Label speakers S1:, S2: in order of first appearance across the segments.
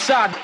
S1: outside.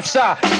S1: Hafsa.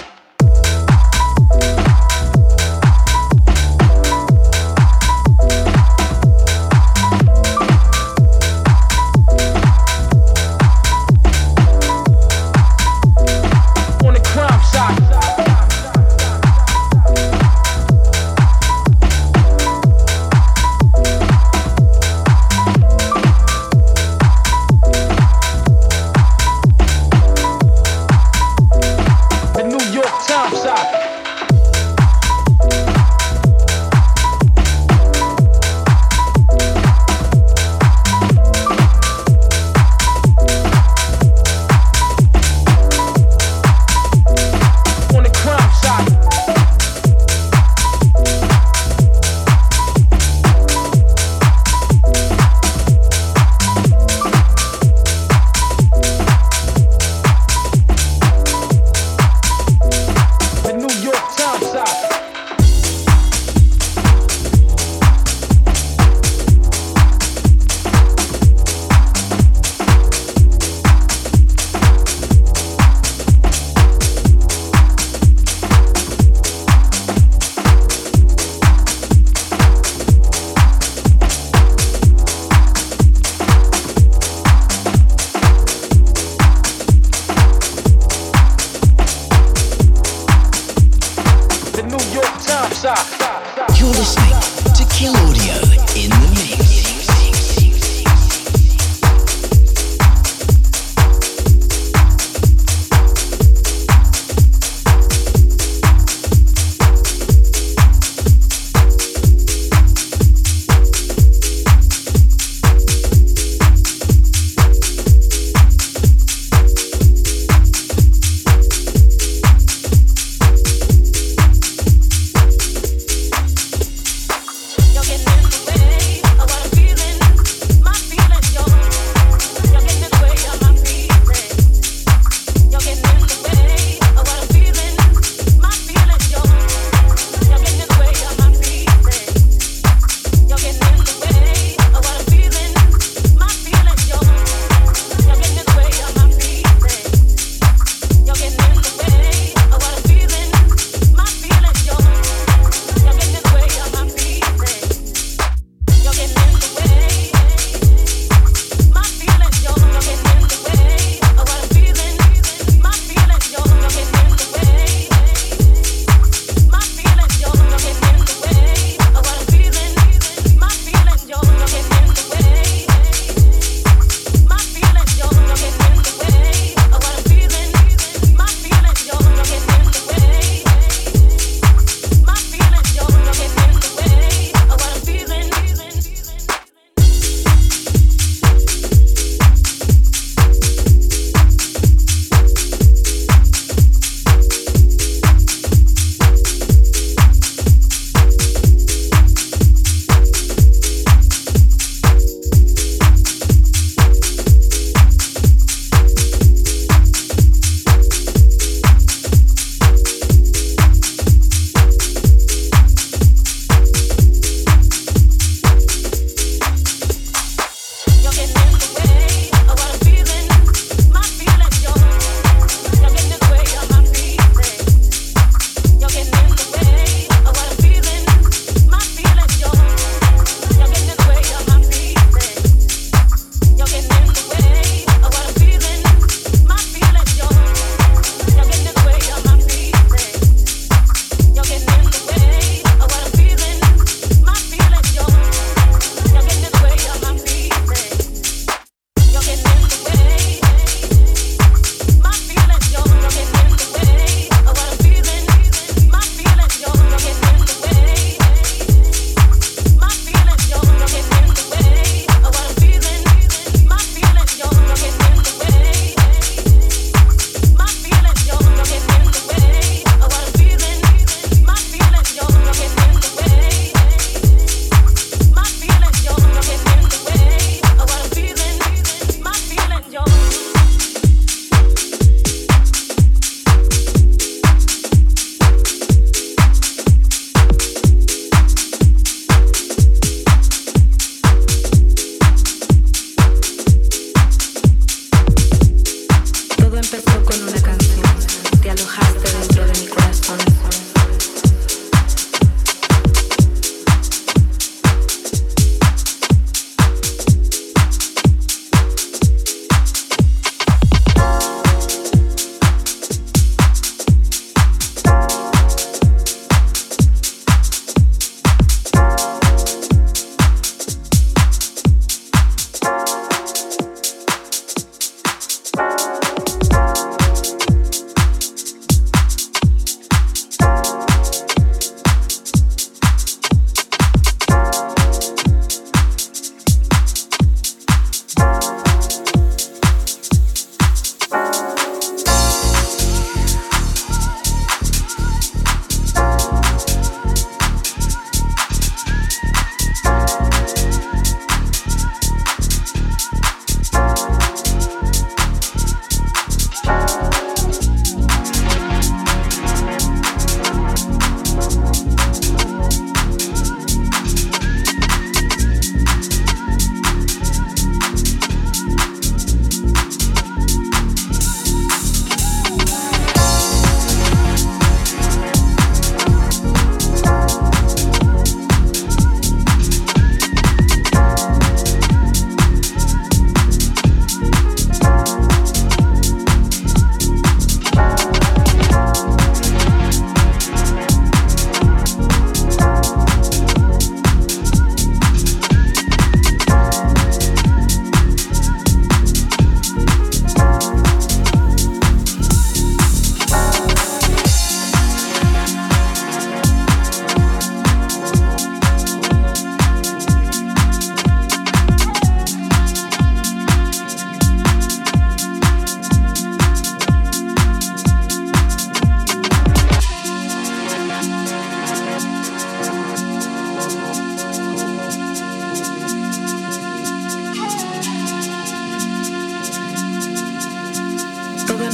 S1: the
S2: New York Times. Ah, ah, ah.
S3: You're listening to Kill Audio in the mix.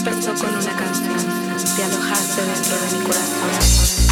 S4: despertó con una canción, te alojaste dentro de mi corazón.